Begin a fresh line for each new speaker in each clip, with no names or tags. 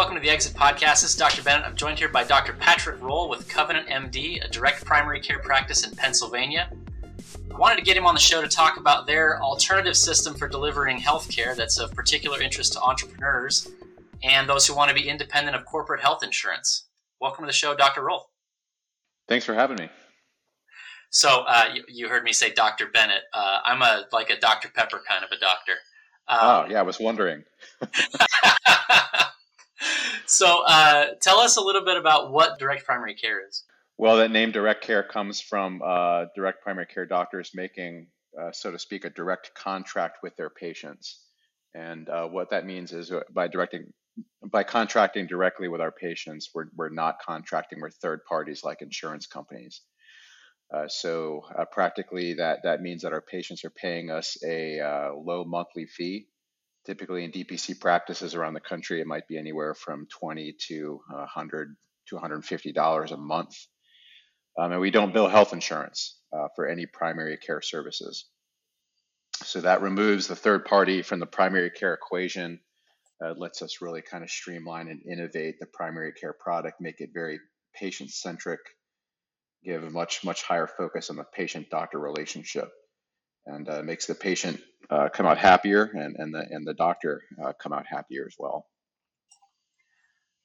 welcome to the Exit Podcast. This is Dr. Bennett. I'm joined here by Dr. Patrick Rohal with Covenant MD, a direct primary care practice in Pennsylvania. I wanted to get him on the show to talk about their alternative system for delivering healthcare that's of particular interest to entrepreneurs and those who want to be independent of corporate health insurance. Welcome to the show, Dr. Rohal.
Thanks for having me.
So uh, you, you, heard me say Dr. Bennett. Uh, I'm a like a Dr. Pepper kind of a doctor.
Um, oh yeah, I was wondering.
so uh, tell us a little bit about what direct primary care is.
Well, that name direct care comes from uh, direct primary care doctors making, uh, so to speak, a direct contract with their patients. And uh, what that means is by directing, by contracting directly with our patients, we're, we're not contracting with third parties like insurance companies. Uh, so practically, that that means that our patients are paying us a low monthly fee typically in DPC practices around the country, it might be anywhere from 20 to 100 to 150 dollars a month. Um, and we don't bill health insurance uh, for any primary care services. So that removes the third party from the primary care equation. Uh, lets us really kind of streamline and innovate the primary care product, make it very patient centric, give a much much higher focus on the patient doctor relationship and uh, makes the patient uh, come out happier and, and, the, and the doctor uh, come out happier as well.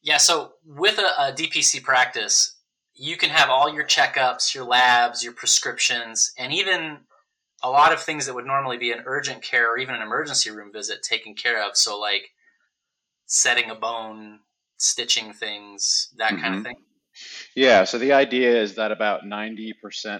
Yeah, so with a, a, DPC practice, you can have all your checkups, your labs, your prescriptions, and even a lot of things that would normally be an urgent care or even an emergency room visit taken care of. So, like setting a bone, stitching things, that mm-hmm. kind of thing.
Yeah, so the idea is that about 90%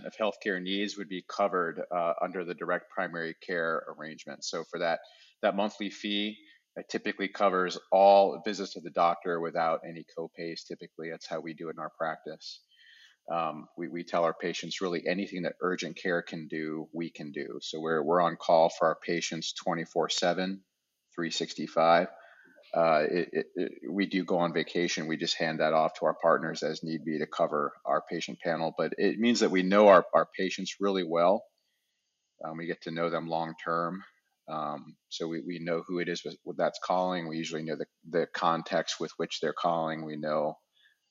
of healthcare needs would be covered uh, under the direct primary care arrangement. So for that that monthly fee, it typically covers all visits to the doctor without any copays. Typically, that's how we do it in our practice. Um, we, we tell our patients really anything that urgent care can do, we can do. So we're, we're on call for our patients 24 7, 365 uh, it, it, we do go on vacation. We just hand that off to our partners as need be to cover our patient panel. But it means that we know our, our patients really well. Um, we get to know them long term. Um, so we, we know who it is with, that's calling. We usually know the, the context with which they're calling. We know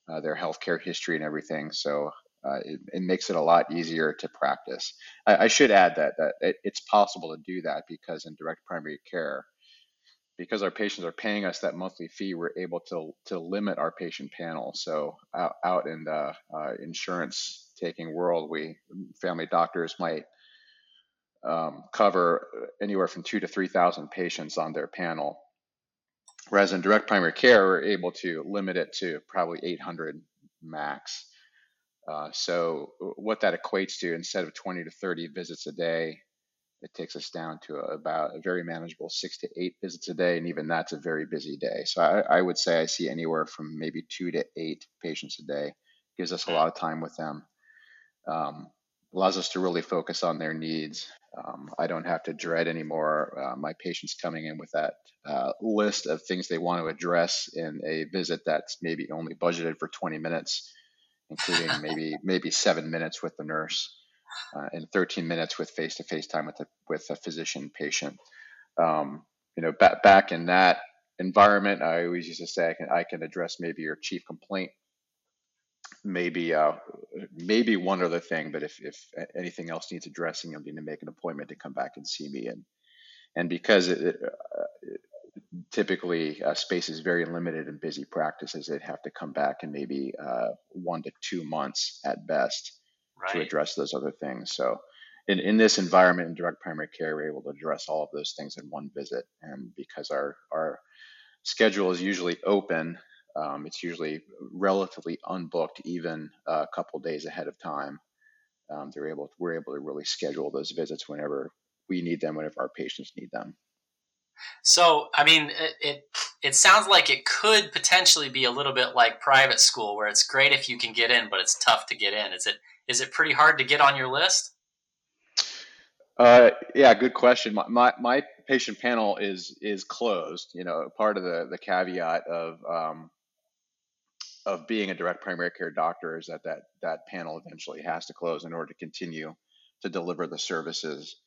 uh, their healthcare history and everything. So uh, it, it, makes it a lot easier to practice. I, I should add that that it, it's possible to do that because in direct primary care, because our patients are paying us that monthly fee, we're able to to limit our patient panel. So out, out in the uh, insurance taking world, we family doctors might um, cover anywhere from two to three thousand patients on their panel, whereas in direct primary care, we're able to limit it to probably 800 max. Uh, so what that equates to, instead of 20 to 30 visits a day, it takes us down to about a very manageable six to eight visits a day, and even that's a very busy day. So I, I, would say I see anywhere from maybe two to eight patients a day. Gives us a lot of time with them. Um, allows us to really focus on their needs. Um, I don't have to dread anymore uh, my patients coming in with that uh, list of things they want to address in a visit that's maybe only budgeted for 20 minutes, including maybe maybe seven minutes with the nurse uh, and 13 minutes with face-to-face time with a with a physician patient. Um, you know, back back in that environment, I always used to say I can I can address maybe your chief complaint, maybe uh, maybe one other thing, but if if anything else needs addressing, you'll need to make an appointment to come back and see me. And and because it, it, uh, typically uh, space is very limited in busy practices, they'd have to come back in maybe uh, one to two months at best right. to address those other things. So in, in this environment in direct primary care, we're able to address all of those things in one visit. And because our, our schedule is usually open, um, it's usually relatively unbooked, even a couple days ahead of time. Um, they're able, to, we're able to really schedule those visits whenever we need them, whenever our patients need them.
So, I mean, it, it, it sounds like it could potentially be a little bit like private school, where it's great if you can get in, but it's tough to get in. Is it is it pretty hard to get on your list?
Uh, yeah, good question. My, my my patient panel is is closed. You know, part of the the caveat of um, of being a direct primary care doctor is that that that panel eventually has to close in order to continue to deliver the services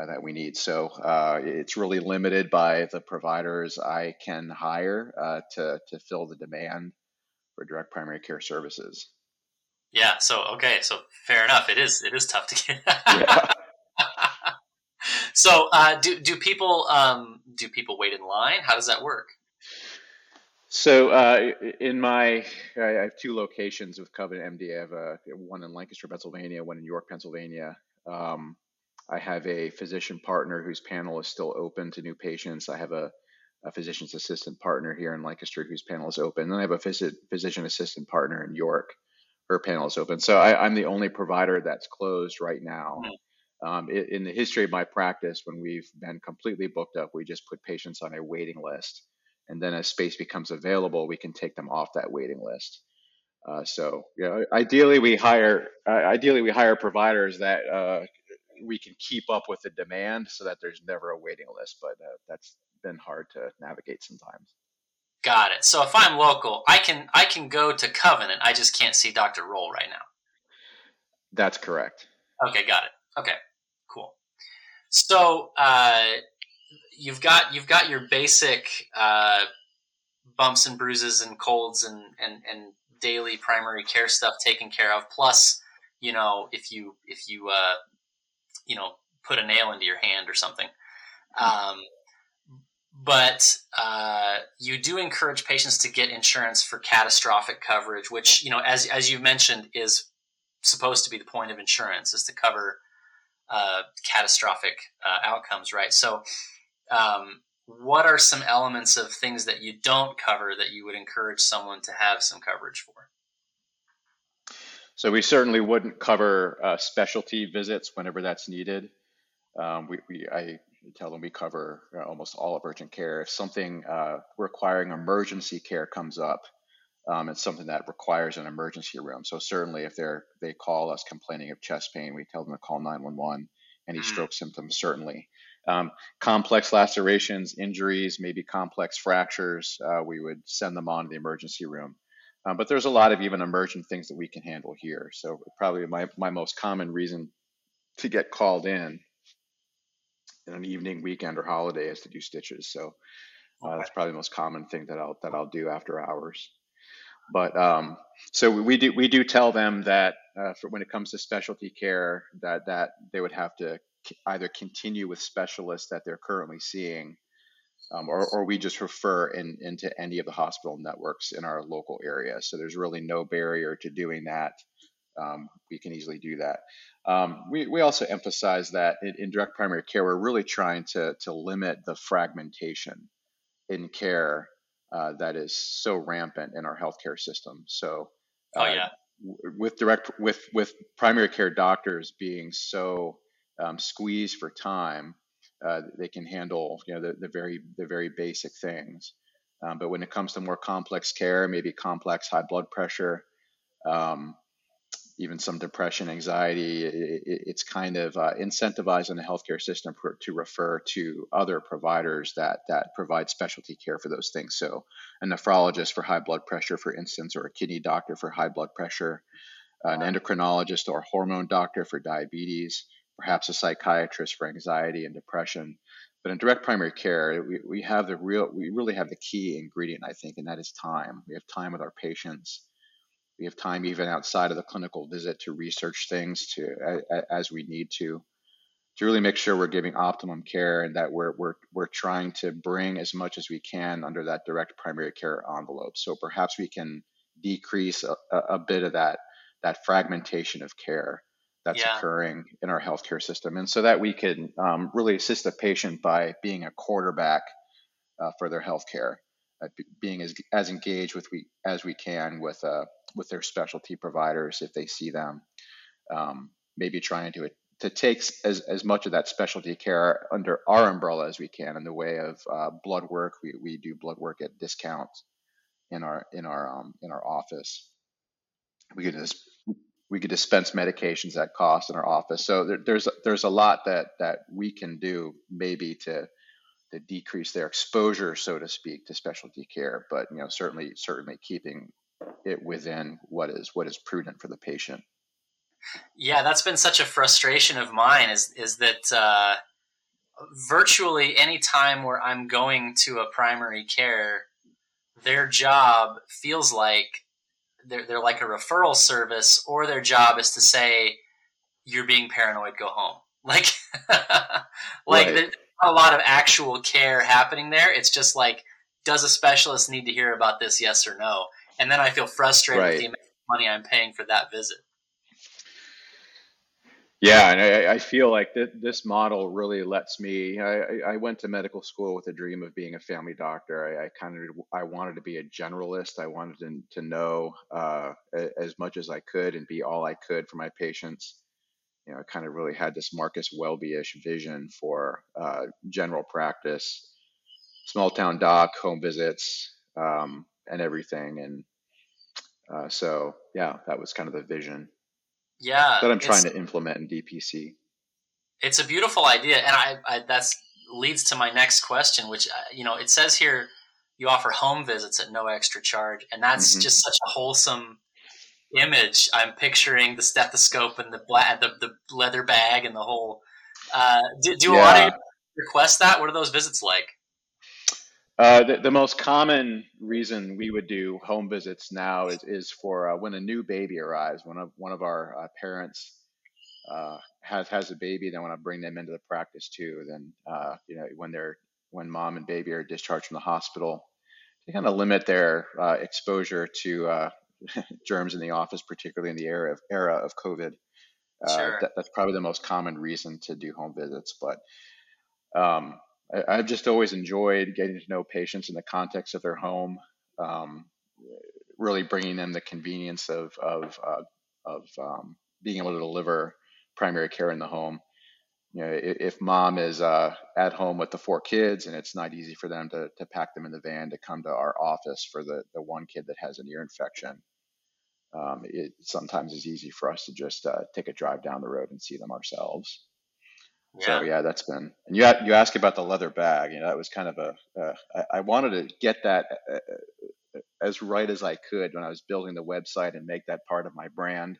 uh, that we need. So uh, it's really limited by the providers I can hire uh, to to fill the demand for direct primary care services.
Yeah. So okay. So fair enough. It is it is tough to get. yeah. so uh, do do people um, do people wait in line? How does that work?
So uh, in my, I have two locations with Covenant MD. I have a, one in Lancaster, Pennsylvania, one in York, Pennsylvania. Um, I have a physician partner whose panel is still open to new patients. I have a, a physician's assistant partner here in Lancaster whose panel is open. And then I have a phys- physician assistant partner in York. Her panel is open. So I, am the only provider that's closed right now. Hmm. Um, in, in the history of my practice, when we've been completely booked up, we just put patients on a waiting list and then as space becomes available, we can take them off that waiting list. Uh, so, you know, ideally we hire uh, ideally we hire providers that uh, we can keep up with the demand, so that there's never a waiting list. But uh, that's been hard to navigate sometimes.
Got it. So if I'm local, I can I can go to Covenant. I just can't see Doctor Rohal right now.
That's correct.
Okay, got it. Okay, cool. So uh, you've got you've got your basic uh, bumps and bruises and colds and, and and daily primary care stuff taken care of. Plus, you know, if you if you uh, you know put a nail into your hand or something. Um, but uh, you do encourage patients to get insurance for catastrophic coverage, which you know, as as you mentioned, is supposed to be the point of insurance is to cover uh, catastrophic uh, outcomes, right? So, um, what are some elements of things that you don't cover that you would encourage someone to have some coverage for?
So we certainly wouldn't cover uh, specialty visits whenever that's needed. Um, we, we, I tell them we cover uh, almost all of urgent care. If something uh, requiring emergency care comes up, um, it's something that requires an emergency room. So certainly, if they're they call us complaining of chest pain, we tell them to call 911. Any mm. stroke symptoms, certainly. Um, complex lacerations, injuries, maybe complex fractures, uh, we would send them on to the emergency room. Um, but there's a lot of even emergent things that we can handle here. So probably my, my most common reason to get called in in an evening, weekend, or holiday is to do stitches. So uh, that's probably the most common thing that I'll that I'll do after hours. But um, so we do we do tell them that uh, for when it comes to specialty care that that they would have to either continue with specialists that they're currently seeing, um, or, or we just refer in, into any of the hospital networks in our local area. So there's really no barrier to doing that. Um, we can easily do that. Um, we, we also emphasize that in, in, direct primary care, we're really trying to, to limit the fragmentation in care uh, that is so rampant in our healthcare system. So,
uh, oh, yeah.
with direct with with primary care doctors being so um, squeeze for time, uh, they can handle you know the, the very the very basic things. Um, but when it comes to more complex care, maybe complex high blood pressure, um, even some depression, anxiety, it, it's kind of uh, incentivized in the healthcare system to refer to other providers that that provide specialty care for those things. So, a nephrologist for high blood pressure, for instance, or a kidney doctor for high blood pressure, an endocrinologist or hormone doctor for diabetes perhaps a psychiatrist for anxiety and depression. But in direct primary care, we, we have the real, we really have the key ingredient, I think, and that is time. We have time with our patients. We have time even outside of the clinical visit to research things to as we need to, to really make sure we're giving optimum care and that we're we're we're trying to bring as much as we can under that direct primary care envelope. So perhaps we can decrease a, a bit of that that fragmentation of care that's yeah. occurring in our healthcare system, and so that we can um, really assist the patient by being a quarterback uh, for their healthcare, uh, being as as engaged with we as we can with uh, with their specialty providers if they see them, um, maybe trying to to take as, as much of that specialty care under our umbrella as we can in the way of uh, blood work. We, we do blood work at discounts in our in our um, in our office. We can just we could dispense medications at cost in our office. So there, there's there's a lot that that we can do maybe to to decrease their exposure, so to speak, to specialty care. But you know, certainly certainly keeping it within what is what is prudent for the patient.
Yeah, that's been such a frustration of mine. Is is that uh, virtually any time where I'm going to a primary care, their job feels like they're, they're like a referral service or their job is to say you're being paranoid go home like like right. there's a lot of actual care happening there it's just like does a specialist need to hear about this yes or no and then i feel frustrated right. with the amount of money i'm paying for that visit
yeah, and I, I feel like th- this model really lets me. I, I went to medical school with a dream of being a family doctor. I, I kind of I wanted to be a generalist. I wanted to, to know uh, as much as I could and be all I could for my patients. You know, I kind of really had this Marcus Welby-ish vision for uh, general practice, small town doc, home visits, um, and everything. And uh, so, yeah, that was kind of the vision.
Yeah,
that I'm trying to implement in DPC.
It's a beautiful idea, and I, I that's leads to my next question, which uh, you know it says here you offer home visits at no extra charge, and that's mm-hmm. just such a wholesome image. I'm picturing the stethoscope and the black, the, the leather bag and the whole. Uh, do do yeah. a lot of request that? What are those visits like?
Uh, the, the, most common reason we would do home visits now is, is for uh, when a new baby arrives. One of one of our uh, parents uh, has has a baby, they want to bring them into the practice too. Then uh, you know when they're when mom and baby are discharged from the hospital, to kind of limit their uh, exposure to germs in the office, particularly in the era of era of COVID. Sure. That, that's probably the most common reason to do home visits, but. Um, I, have just always enjoyed getting to know patients in the context of their home, um, really bringing them the convenience of of uh, of um, being able to deliver primary care in the home. You know, if, if mom is uh, at home with the four kids and it's not easy for them to, to pack them in the van to come to our office for the, the one kid that has an ear infection, um, it sometimes is easy for us to just uh, take a drive down the road and see them ourselves. Yeah. So yeah, that's been. And you you asked about the leather bag. You know, that was kind of a. Uh, I, I wanted to get that uh, uh, as right as I could when I was building the website and make that part of my brand.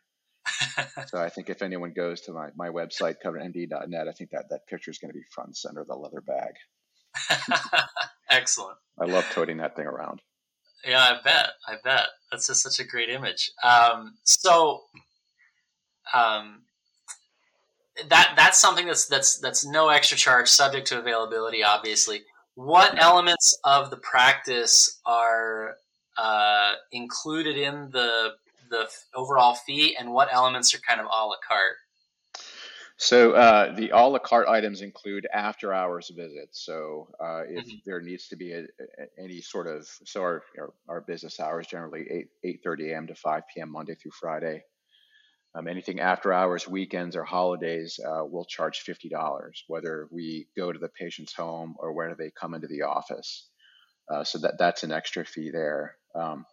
so I think if anyone goes to my, my website, covenantmd.net, I think that that picture is going to be front and center of the leather bag.
Excellent.
I love toting that thing around.
Yeah, I bet. I bet. That's just such a great image. Um, so, um, that that's something that's that's that's no extra charge, subject to availability, obviously. What elements of the practice are uh, included in the the overall fee, and what elements are kind of a la carte?
So uh, the a la carte items include after hours visits. So uh, if mm-hmm. there needs to be a, a, any sort of so our, our, our business hours generally eight eight thirty a.m. to five p.m. Monday through Friday. Um, anything after hours, weekends, or holidays, uh, we'll charge $50, whether we go to the patient's home or whether they come into the office. Uh, so that that's an extra fee there. Um,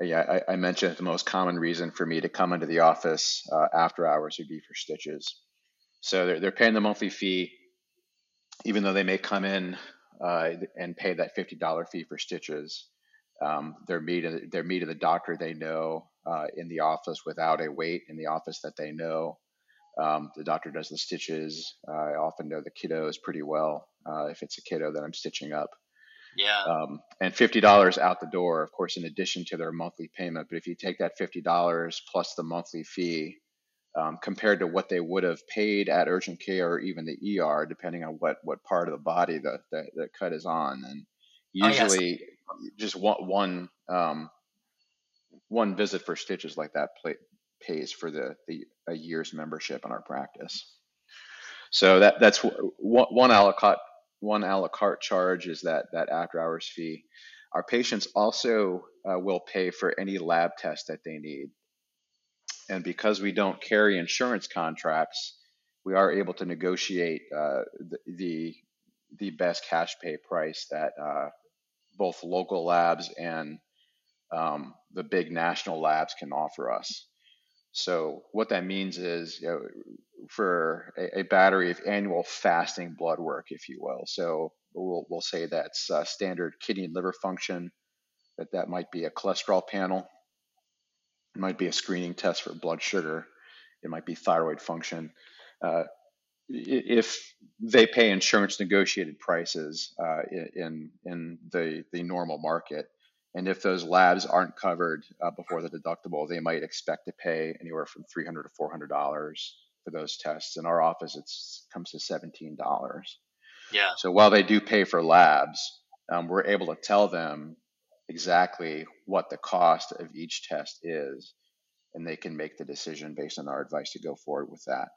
yeah, I, I, mentioned the most common reason for me to come into the office uh, after hours would be for stitches. So they're, they're paying the monthly fee, even though they may come in uh, and pay that $50 fee for stitches. Um, they're meeting they're meeting the doctor they know uh, in the office without a wait in the office that they know. Um, the doctor does the stitches. Uh, I often know the kiddos pretty well. Uh, if it's a kiddo that I'm stitching up.
Yeah.
Um, and fifty dollars out the door, of course, in addition to their monthly payment. But if you take that fifty dollars plus the monthly fee, um, compared to what they would have paid at urgent care or even the ER, depending on what what part of the body the the, the cut is on, and usually oh, yes. just one one um, one visit for stitches like that play, pays for the, the a year's membership in our practice. So that that's one, one a la carte one a la carte charge is that that after hours fee. Our patients also uh, will pay for any lab test that they need, and because we don't carry insurance contracts, we are able to negotiate uh, the, the, the best cash pay price that uh, both local labs and um, the big national labs can offer us. So what that means is you know, for a, a, battery of annual fasting blood work, if you will. So we'll, we'll say that's uh, standard kidney and liver function, that that might be a cholesterol panel, it might be a screening test for blood sugar, it might be thyroid function. Uh, if they pay insurance negotiated prices uh, in in the the normal market, and if those labs aren't covered uh, before the deductible, they might expect to pay anywhere from three hundred to four hundred dollars for those tests. In our office, it comes to seventeen dollars.
Yeah.
So while they do pay for labs, um, we're able to tell them exactly what the cost of each test is, and they can make the decision based on our advice to go forward with that.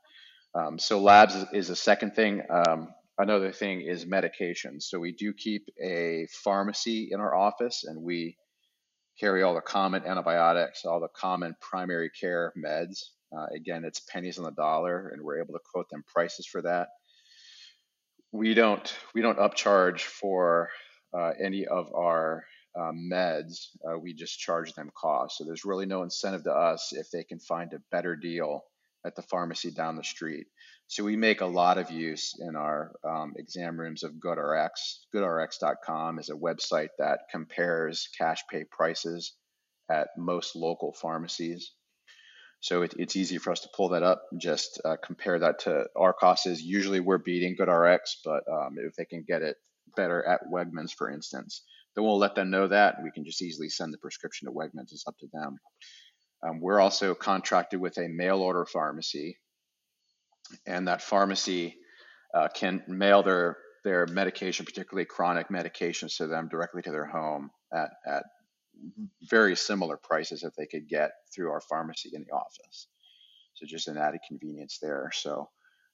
Um, so labs is, is a second thing. Um, Another thing is medication. So we do keep a pharmacy in our office and we carry all the common antibiotics, all the common primary care meds. Uh, again, it's pennies on the dollar and we're able to quote them prices for that. We don't we don't upcharge for uh, any of our uh, meds. Uh, we just charge them cost. So there's really no incentive to us if they can find a better deal at the pharmacy down the street. So we make a lot of use in our um, exam rooms of GoodRx. GoodRx.com is a website that compares cash pay prices at most local pharmacies. So it, it's easy for us to pull that up, just uh, compare that to our costs. Usually we're beating GoodRx, but um, if they can get it better at Wegmans, for instance, then we'll let them know that. We can just easily send the prescription to Wegmans. It's up to them. Um, we're also contracted with a mail order pharmacy and that pharmacy uh, can mail their their medication, particularly chronic medications, to them directly to their home at, at very similar prices that they could get through our pharmacy in the office. So just an added convenience there. So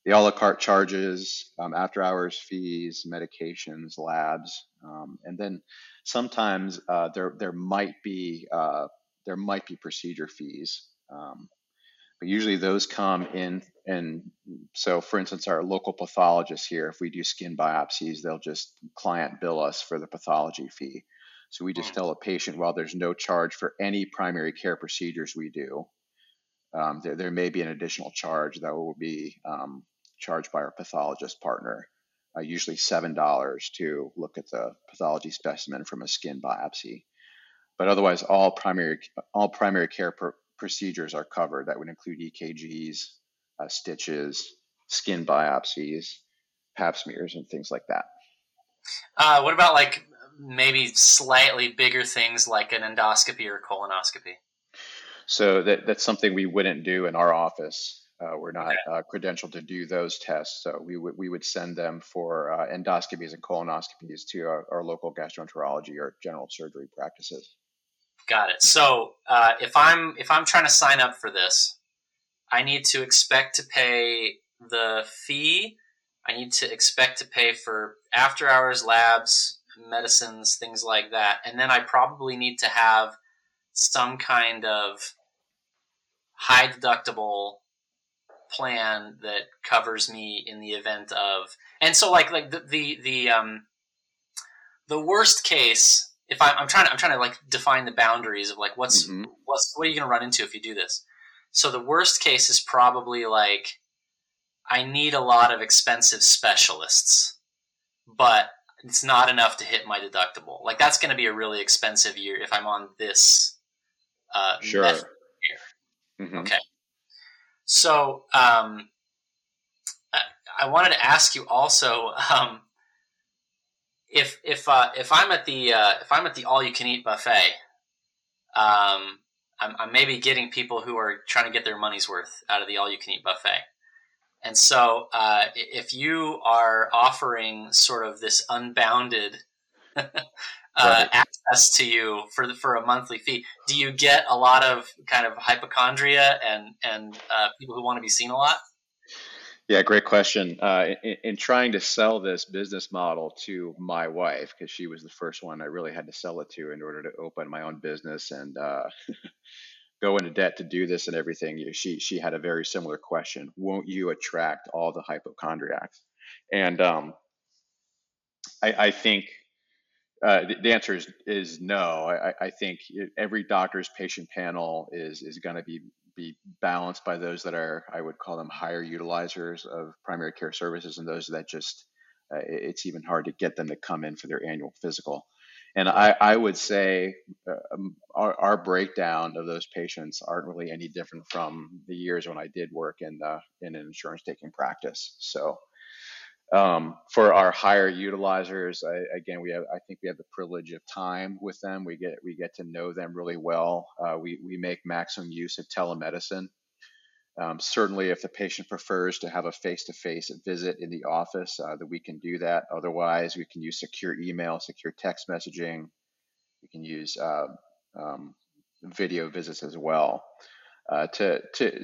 the a la carte charges, um, after hours fees, medications, labs, um, and then sometimes uh, there there might be uh, there might be procedure fees. Um, usually those come in and so for instance our local pathologist here if we do skin biopsies they'll just client bill us for the pathology fee. So we just hmm. tell a patient well there's no charge for any primary care procedures we do. Um, there, there may be an additional charge that will be um, charged by our pathologist partner. Uh, usually seven dollars to look at the pathology specimen from a skin biopsy. But otherwise all primary all primary care per, procedures are covered. That would include EKGs, uh, stitches, skin biopsies, pap smears, and things like that.
Uh, what about like maybe slightly bigger things like an endoscopy or colonoscopy?
So that, that's something we wouldn't do in our office. Uh, we're not okay. uh, credentialed to do those tests, so we would we would send them for uh, endoscopies and colonoscopies to our, our local gastroenterology or general surgery practices.
Got it. So uh, if I'm if I'm trying to sign up for this, I need to expect to pay the fee. I need to expect to pay for after hours labs, medicines, things like that, and then I probably need to have some kind of high deductible plan that covers me in the event of and so like like the the, the um the worst case if I, am trying to I'm trying to like define the boundaries of like what's mm-hmm. what's what are you going to run into if you do this. So the worst case is probably like I need a lot of expensive specialists, but it's not enough to hit my deductible. Like that's going to be a really expensive year if I'm on this uh,
sure.
Mm-hmm. Okay. So um, I, I wanted to ask you also. Um, if if uh, if I'm at the uh, if I'm at the all you can eat buffet, um, I'm, I'm maybe getting people who are trying to get their money's worth out of the all you can eat buffet. And so, uh, if you are offering sort of this unbounded uh, right. access to you for the, for a monthly fee, do you get a lot of kind of hypochondria and and uh, people who want to be seen a lot?
Yeah, great question. Uh, in, in, trying to sell this business model to my wife, because she was the first one I really had to sell it to in order to open my own business and uh, go into debt to do this and everything, she she had a very similar question: Won't you attract all the hypochondriacs? And um, I, I think Uh, the, the, answer is is no. I, I think every doctor's patient panel is is going to be be balanced by those that are I would call them higher utilizers of primary care services and those that just uh, it's even hard to get them to come in for their annual physical. And I, I would say uh, um, our, our, breakdown of those patients aren't really any different from the years when I did work in the, in an insurance taking practice. So um, for our higher utilizers, I, again, we have I think we have the privilege of time with them. We get we get to know them really well. Uh, we we make maximum use of telemedicine. Um, certainly, if the patient prefers to have a face-to-face visit in the office, uh, that we can do that. Otherwise, we can use secure email, secure text messaging. We can use uh, um, video visits as well uh, to to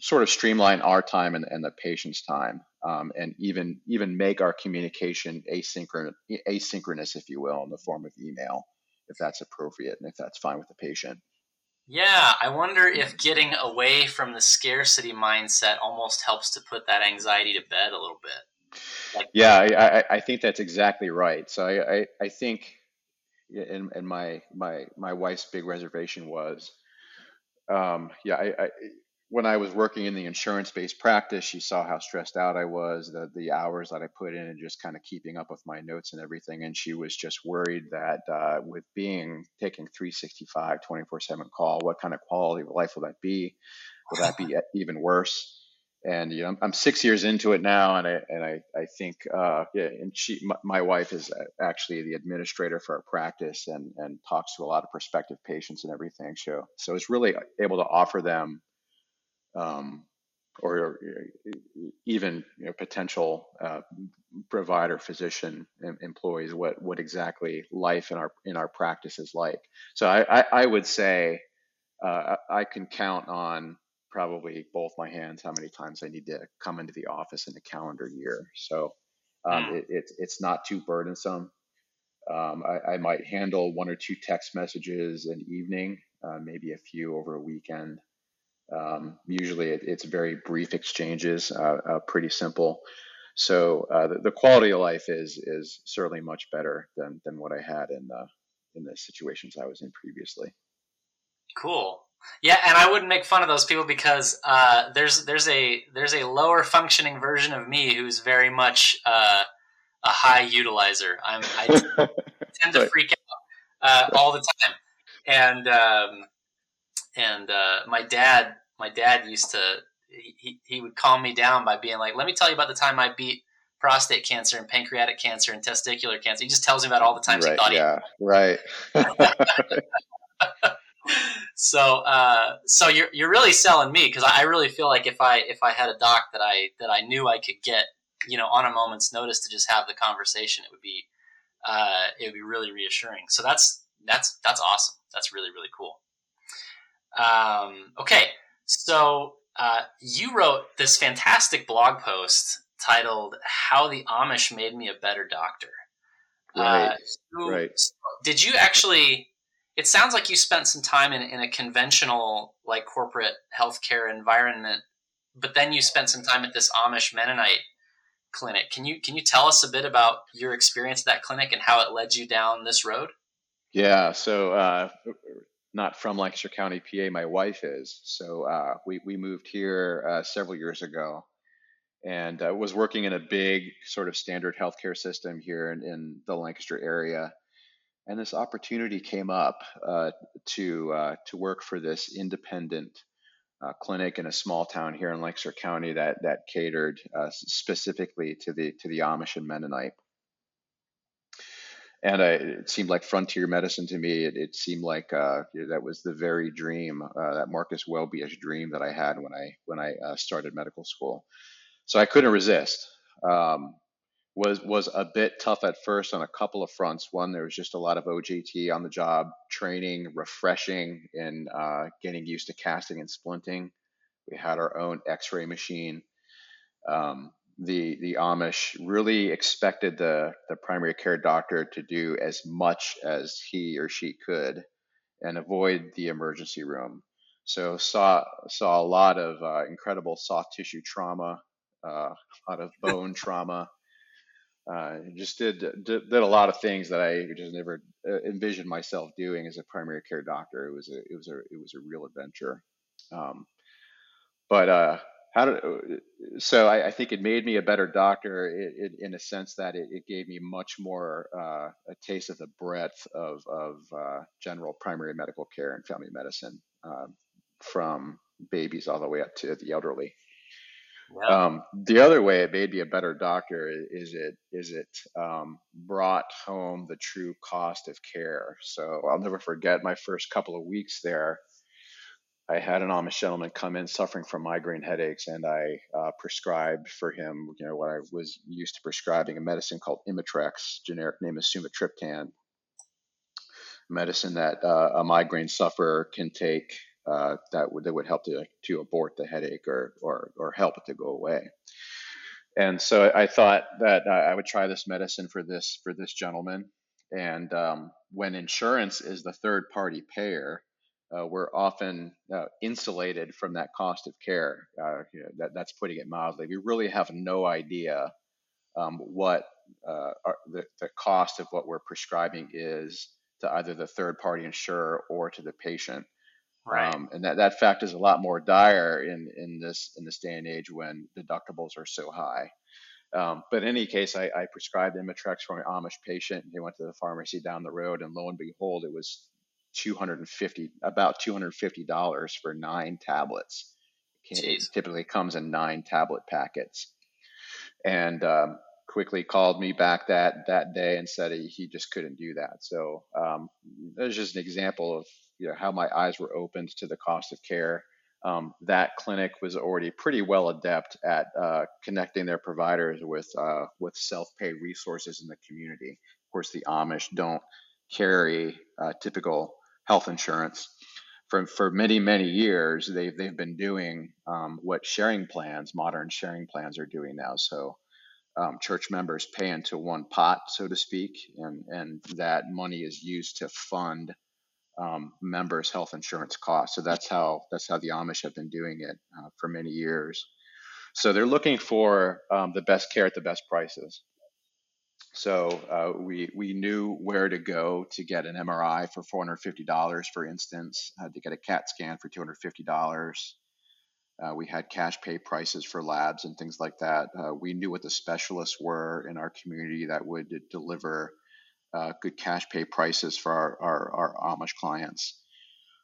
sort of streamline our time and, and the patient's time, um, and even even make our communication asynchronous, asynchronous, if you will, in the form of email, if that's appropriate and if that's fine with the patient.
Yeah, I wonder if getting away from the scarcity mindset almost helps to put that anxiety to bed a little bit.
Like, yeah, I, I, think that's exactly right. So I, I, I think, and, and my my my wife's big reservation was, um, yeah, I, I when I was working in the insurance-based practice, she saw how stressed out I was, the the hours that I put in, and just kind of keeping up with my notes and everything. And she was just worried that uh, with being taking 365, 24/7 call, what kind of quality of life will that be? Will that be even worse? And you know, I'm, I'm six years into it now, and I and I I think uh, yeah, and she my, my wife is actually the administrator for our practice and and talks to a lot of prospective patients and everything. So so it's really able to offer them um, or even you know, potential uh, provider physician employees what what exactly life in our in our practice is like. So i i, I would say uh, i can count on probably both my hands how many times i need to come into the office in a calendar year. So um, hmm. it, it, it's not too burdensome. Um, I, I, might handle one or two text messages an evening uh, maybe a few over a weekend um, usually it, it's very brief exchanges, uh, uh, pretty simple. So uh, the, the, quality of life is is certainly much better than than what I had in the in the situations I was in previously.
Cool. Yeah, and I wouldn't make fun of those people because uh, there's there's a there's a lower functioning version of me who's very much uh, a high utilizer. I'm I tend to freak out uh, all the time, and um, and uh, my dad my dad used to he, he would calm me down by being like, "Let me tell you about the time I beat prostate cancer and pancreatic cancer and testicular cancer." He just tells me about all the times
right,
he thought
yeah, he. right.
so, uh, so you're you're really selling me because I really feel like if I if I had a doc that I that I knew I could get, you know, on a moment's notice to just have the conversation, it would be uh, it would be really reassuring. So that's that's that's awesome. That's really really cool. Um, okay, so uh, you wrote this fantastic blog post titled "How the Amish Made Me a Better Doctor."
Right. Uh, right.
did you actually? It sounds like you spent some time in, in a conventional, like corporate healthcare environment, but then you spent some time at this Amish Mennonite clinic. Can you can you tell us a bit about your experience at that clinic and how it led you down this road?
Yeah. So uh, not from Lancaster County, PA. My wife is. So uh, we we moved here uh, several years ago, and uh, was working in a big sort of standard healthcare system here in, in the Lancaster area. And this opportunity came up uh, to uh, to work for this independent uh, clinic in a small town here in Lancaster County that that catered specifically to the to the Amish and Mennonite and I, it seemed like frontier medicine to me. It, it seemed like uh, that was the very dream, uh, that Marcus Welby-ish dream that I had when I when I uh, started medical school. So I couldn't resist. Um, was was a bit tough at first on a couple of fronts. One, there was just a lot of OJT on the job training, refreshing, and uh, getting used to casting and splinting. We had our own X-ray machine. Um, the the Amish really expected the the primary care doctor to do as much as he or she could and avoid the emergency room. So saw saw a lot of uh, incredible soft tissue trauma, uh, a lot of bone trauma, uh, just did, did, did a lot of things that I just never uh, envisioned myself doing as a primary care doctor. It was a it was a it was a real adventure. Um, but uh, how so I, I, think it made me a better doctor it, it, in a sense that it, it gave me much more uh, a taste of the breadth of of uh, general primary medical care and family medicine um, from babies all the way up to the elderly. Um, the other way it made me a better doctor is it is it um, brought home the true cost of care. So I'll never forget my first couple of weeks there. I had an Amish gentleman come in suffering from migraine headaches, and I uh, prescribed for him, you know, what I was used to prescribing a medicine called Imitrex, generic name is sumatriptan, medicine that uh, a migraine sufferer can take uh, that would that would help to to abort the headache or or or help it to go away. And so I thought that I would try this medicine for this for this gentleman. And um, when insurance is the third party payer, uh, we're often uh, insulated from that cost of care. Uh, you know, that, that's putting it mildly. We really have no idea um, what uh, our, the, the cost of what we're prescribing is to either the third party insurer or to the patient. Right. Um, and that, that fact is a lot more dire in, in this in this day and age when deductibles are so high. Um, but in any case, I, I prescribed Imitrex for an Amish patient. He went to the pharmacy down the road, and lo and behold, it was 250 about 250 dollars for nine tablets. It typically comes in nine tablet packets, and um, quickly called me back that that day and said he, he just couldn't do that. So um, was just an example of you know how my eyes were opened to the cost of care. Um, that clinic was already pretty well adept at uh, connecting their providers with uh, with self-pay resources in the community. Of course, the Amish don't carry uh, typical health insurance. For, for many, many years, they've, they've been doing um, what sharing plans, modern sharing plans, are doing now. So um, church members pay into one pot, so to speak, and, and that money is used to fund um, members' health insurance costs. So that's how that's how the Amish have been doing it uh, for many years. So they're looking for um, the best care at the best prices. So uh, we we knew where to go to get an MRI for $450, for instance, uh, to get a CAT scan for $250. Uh, we had cash pay prices for labs and things like that. Uh, we knew what the specialists were in our community that would deliver uh, good cash pay prices for our, our, our Amish clients.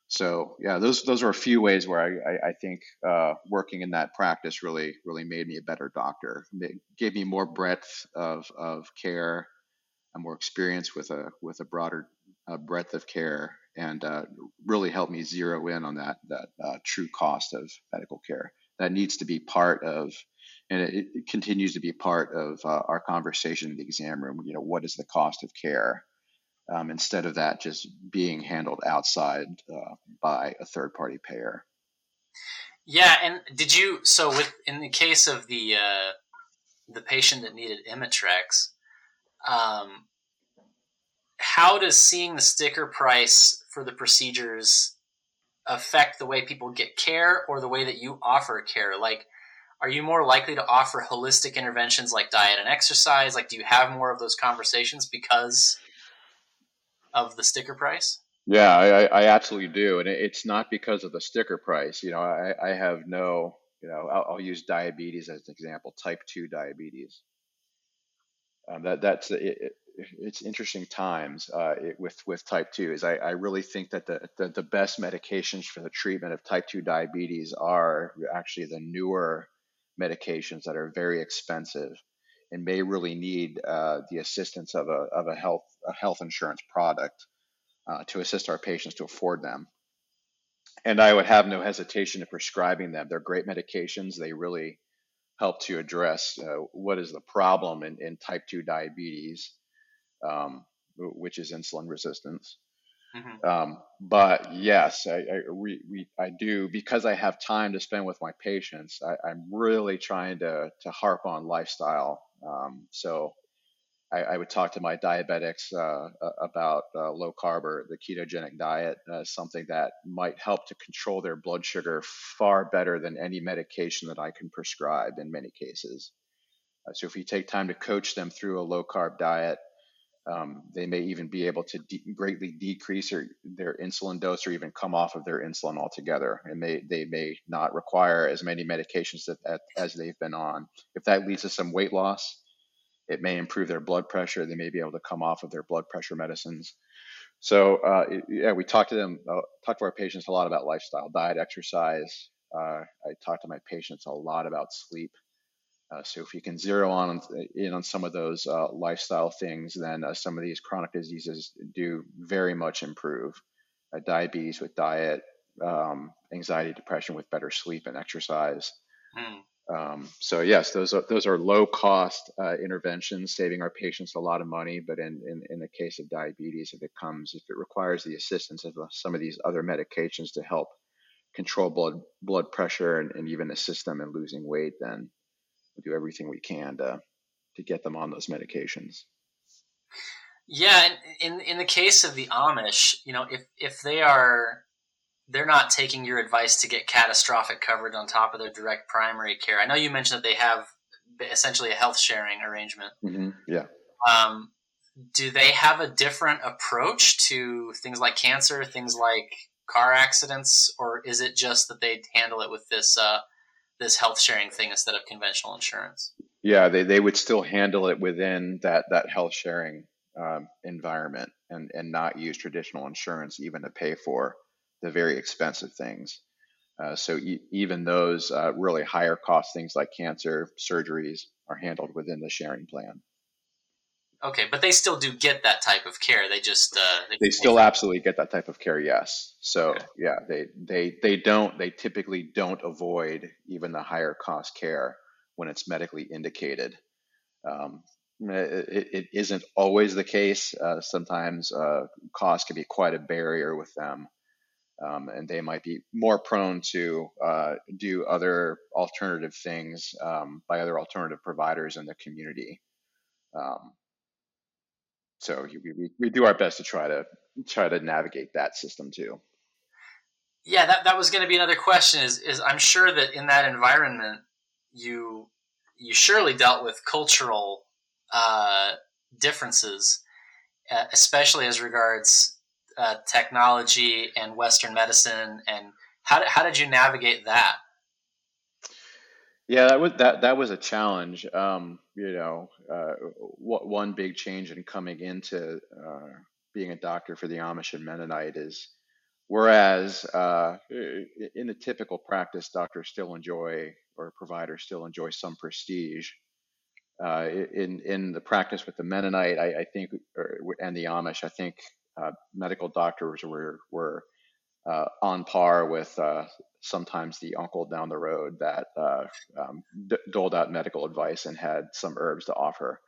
So yeah, those those are a few ways where I, I, I think uh, working in that practice really really made me a better doctor. It gave me more breadth of, of care, and more experience with a with a broader uh, breadth of care, and uh, really helped me zero in on that that uh, true cost of medical care. That needs to be part of, and it, it continues to be part of uh, our conversation in the exam room. You know, what is the cost of care? Um, instead of that just being handled outside uh, by a third party payer.
Yeah, and did you so with in the case of the uh, the patient that needed Imitrex, um, how does seeing the sticker price for the procedures affect the way people get care or the way that you offer care? Like, are you more likely to offer holistic interventions like diet and exercise? Like, do you have more of those conversations because of the sticker price?
Yeah, I, I absolutely do, and it's not because of the sticker price. You know, I, I have no, you know, I'll, I'll use diabetes as an example, type two diabetes. Um, that that's it, it's interesting times uh, it, with with type two. Is I, I really think that the, the the best medications for the treatment of type two diabetes are actually the newer medications that are very expensive and may really need uh, the assistance of a, of a health a health insurance product uh, to assist our patients to afford them. And I would have no hesitation in prescribing them. They're great medications. They really help to address uh, what is the problem in, in type 2 diabetes, um, which is insulin resistance. Mm-hmm. Um, but yes, I, I, we, we, I do because I have time to spend with my patients. I, am really trying to to harp on lifestyle. Um, so I, I, would talk to my diabetics uh, about uh, low carb or the ketogenic diet as something that might help to control their blood sugar far better than any medication that I can prescribe in many cases. Uh, so if you take time to coach them through a low carb diet, um, they may even be able to de- greatly decrease their, their insulin dose or even come off of their insulin altogether. And may, they may not require as many medications that, as they've been on. If that leads to some weight loss, it may improve their blood pressure. They may be able to come off of their blood pressure medicines. So uh, yeah, we talk to them, uh, talk to our patients a lot about lifestyle, diet, exercise. Uh, I talk to my patients a lot about sleep. Uh, so if you can zero on in on some of those uh, lifestyle things, then uh, some of these chronic diseases do very much improve. diabetes with diet, um, anxiety, depression with better sleep and exercise. Mm. Um, so yes, those are those are low cost uh, interventions, saving our patients a lot of money. But in, in, in the case of diabetes, if it comes, if it requires the assistance of uh, some of these other medications to help control blood blood pressure and, and even assist them in losing weight, then we do everything we can to to get them on those medications.
Yeah, in in the case of the Amish, you know, if if they are they're not taking your advice to get catastrophic coverage on top of their direct primary care. I know you mentioned that they have essentially a health sharing arrangement.
Mm-hmm. Yeah.
Um, do they have a different approach to things like cancer, things like car accidents, or is it just that they handle it with this uh, this health sharing thing instead of conventional insurance?
Yeah, they, they would still handle it within that that health sharing um, environment and and not use traditional insurance even to pay for the very expensive things. Uh, so e- even those uh, really higher cost things like cancer surgeries are handled within the sharing plan.
Okay, but they still do get that type of care. They just uh,
they, they still absolutely get that type of care. Yes. So okay. yeah, they they they don't they typically don't avoid even the higher cost care when it's medically indicated. Um, it, it isn't always the case. Uh, sometimes uh, cost can be quite a barrier with them um, and they might be more prone to uh, do other alternative things um, by other alternative providers in the community. Um, so we, we do our best to try to try to navigate that system too.
Yeah, that, that was going to be another question. Is is I'm sure that in that environment you you surely dealt with cultural uh, differences, uh, especially as regards uh, technology and Western medicine, and how how did you navigate that?
Yeah, that was that that was a challenge. Um, you know, uh, what, one big change in coming into uh, being a doctor for the Amish and Mennonite is, whereas uh, in a typical practice, doctors still enjoy or providers still enjoy some prestige. Uh, in in the practice with the Mennonite, I, I think, or, and the Amish, I think uh, medical doctors were were uh, on par with sometimes the uncle down the road that uh, um, d- doled out medical advice and had some herbs to offer.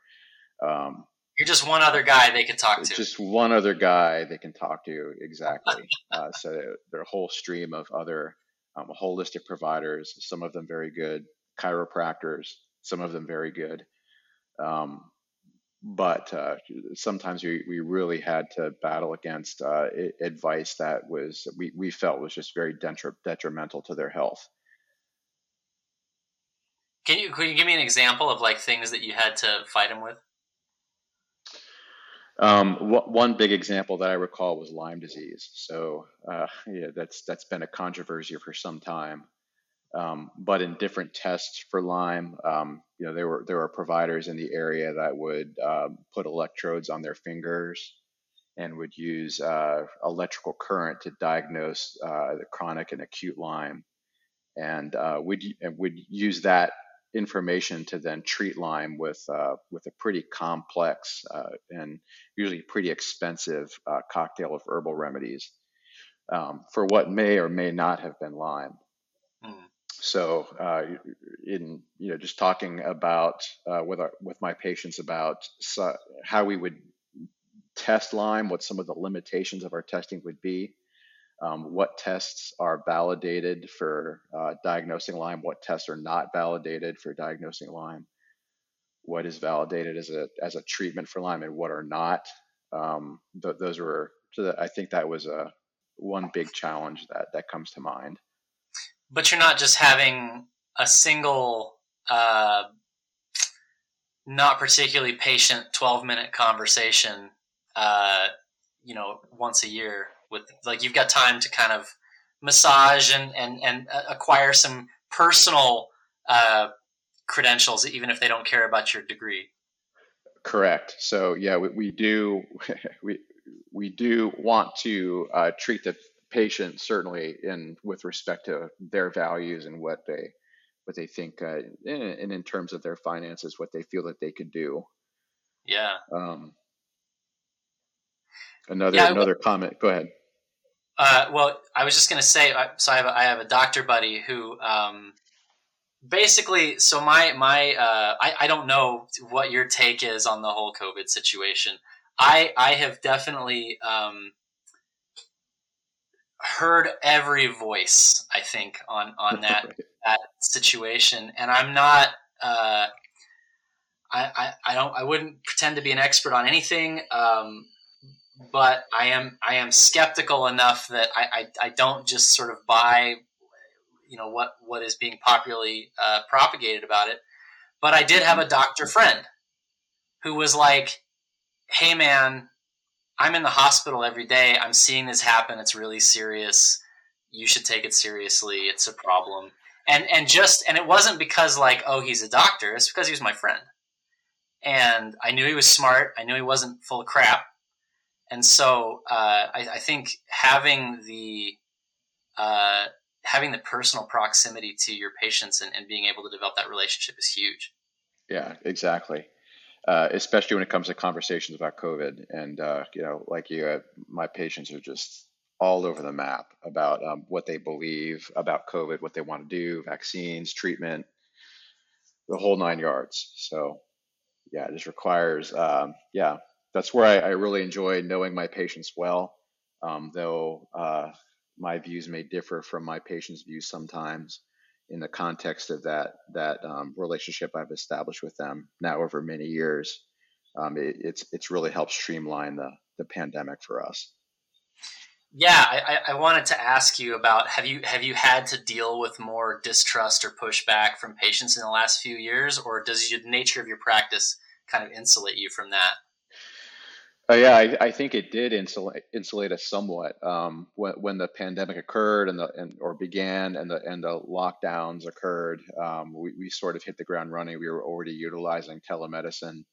Um, You're just one other guy they can talk to.
Just one other guy they can talk to, exactly. Uh, so there are a whole stream of other um, holistic providers, some of them very good, chiropractors, some of them very good. Um, but uh, sometimes we, we really had to battle against uh, advice that was we, we felt was just very detrimental to their health.
Can you can you give me an example of like things that you had to fight them with?
Um, one big example that I recall was Lyme disease. So uh, yeah, that's that's been a controversy for some time. Um, but in different tests for Lyme, um, you know, there were there were providers in the area that would um, put electrodes on their fingers and would use uh, electrical current to diagnose uh, the chronic and acute Lyme, and uh, would would use that information to then treat Lyme with uh, with a pretty complex uh, and usually pretty expensive uh, cocktail of herbal remedies um, for what may or may not have been Lyme. So, uh, in you know, just talking about uh, with our with my patients about how we would test Lyme, what some of the limitations of our testing would be, um, what tests are validated for uh, diagnosing Lyme, what tests are not validated for diagnosing Lyme, what is validated as a as a treatment for Lyme, and what are not. Um, th- those were, so I think that was a one big challenge that that comes to mind
but you're not just having a single uh, not particularly patient 12 minute conversation uh, you know once a year with like you've got time to kind of massage and and, and uh, acquire some personal uh, credentials even if they don't care about your degree.
Correct. So yeah we, we do we we do want to uh, treat the patient certainly in with respect to their values and what they what they think uh, and in terms of their finances what they feel that they could do.
Yeah.
Um, another yeah, another comment go ahead.
Uh, well i was just going to say so I have, a, I have a doctor buddy who um, basically so my my uh, I, I don't know what your take is on the whole covid situation. I i have definitely um, heard every voice i think on on that that situation. And i'm not uh, I, I, I don't I wouldn't pretend to be an expert on anything um, but I am I am skeptical enough that I, I, I, don't just sort of buy you know what what is being popularly uh, propagated about it. But I did have a doctor friend who was like hey man I'm in the hospital every day. I'm seeing this happen. It's really serious. You should take it seriously. It's a problem. And and just and it wasn't because like oh he's a doctor. It's because he was my friend. And I knew he was smart. I knew he wasn't full of crap. And so uh, I, I, think having the uh, having the personal proximity to your patients and, and being able to develop that relationship is huge.
Yeah, exactly uh, especially when it comes to conversations about COVID. And uh, you know, like you, uh, my patients are just all over the map about um, what they believe about COVID, what they want to do, vaccines, treatment, the whole nine yards. So, yeah, it just requires, um, yeah, that's where I, I, really enjoy knowing my patients well, um, though uh, my views may differ from my patients' views sometimes in the context of that that um, relationship I've established with them now over many years, um, it, it's it's really helped streamline the the pandemic for us.
Yeah, I, I wanted to ask you about have you have you had to deal with more distrust or pushback from patients in the last few years, or does the nature of your practice kind of insulate you from that?
Yeah, I, I, think it did insulate insulate us somewhat um, when, when the pandemic occurred and the and, or began and the and the lockdowns occurred. Um, we, we sort of hit the ground running. We were already utilizing telemedicine,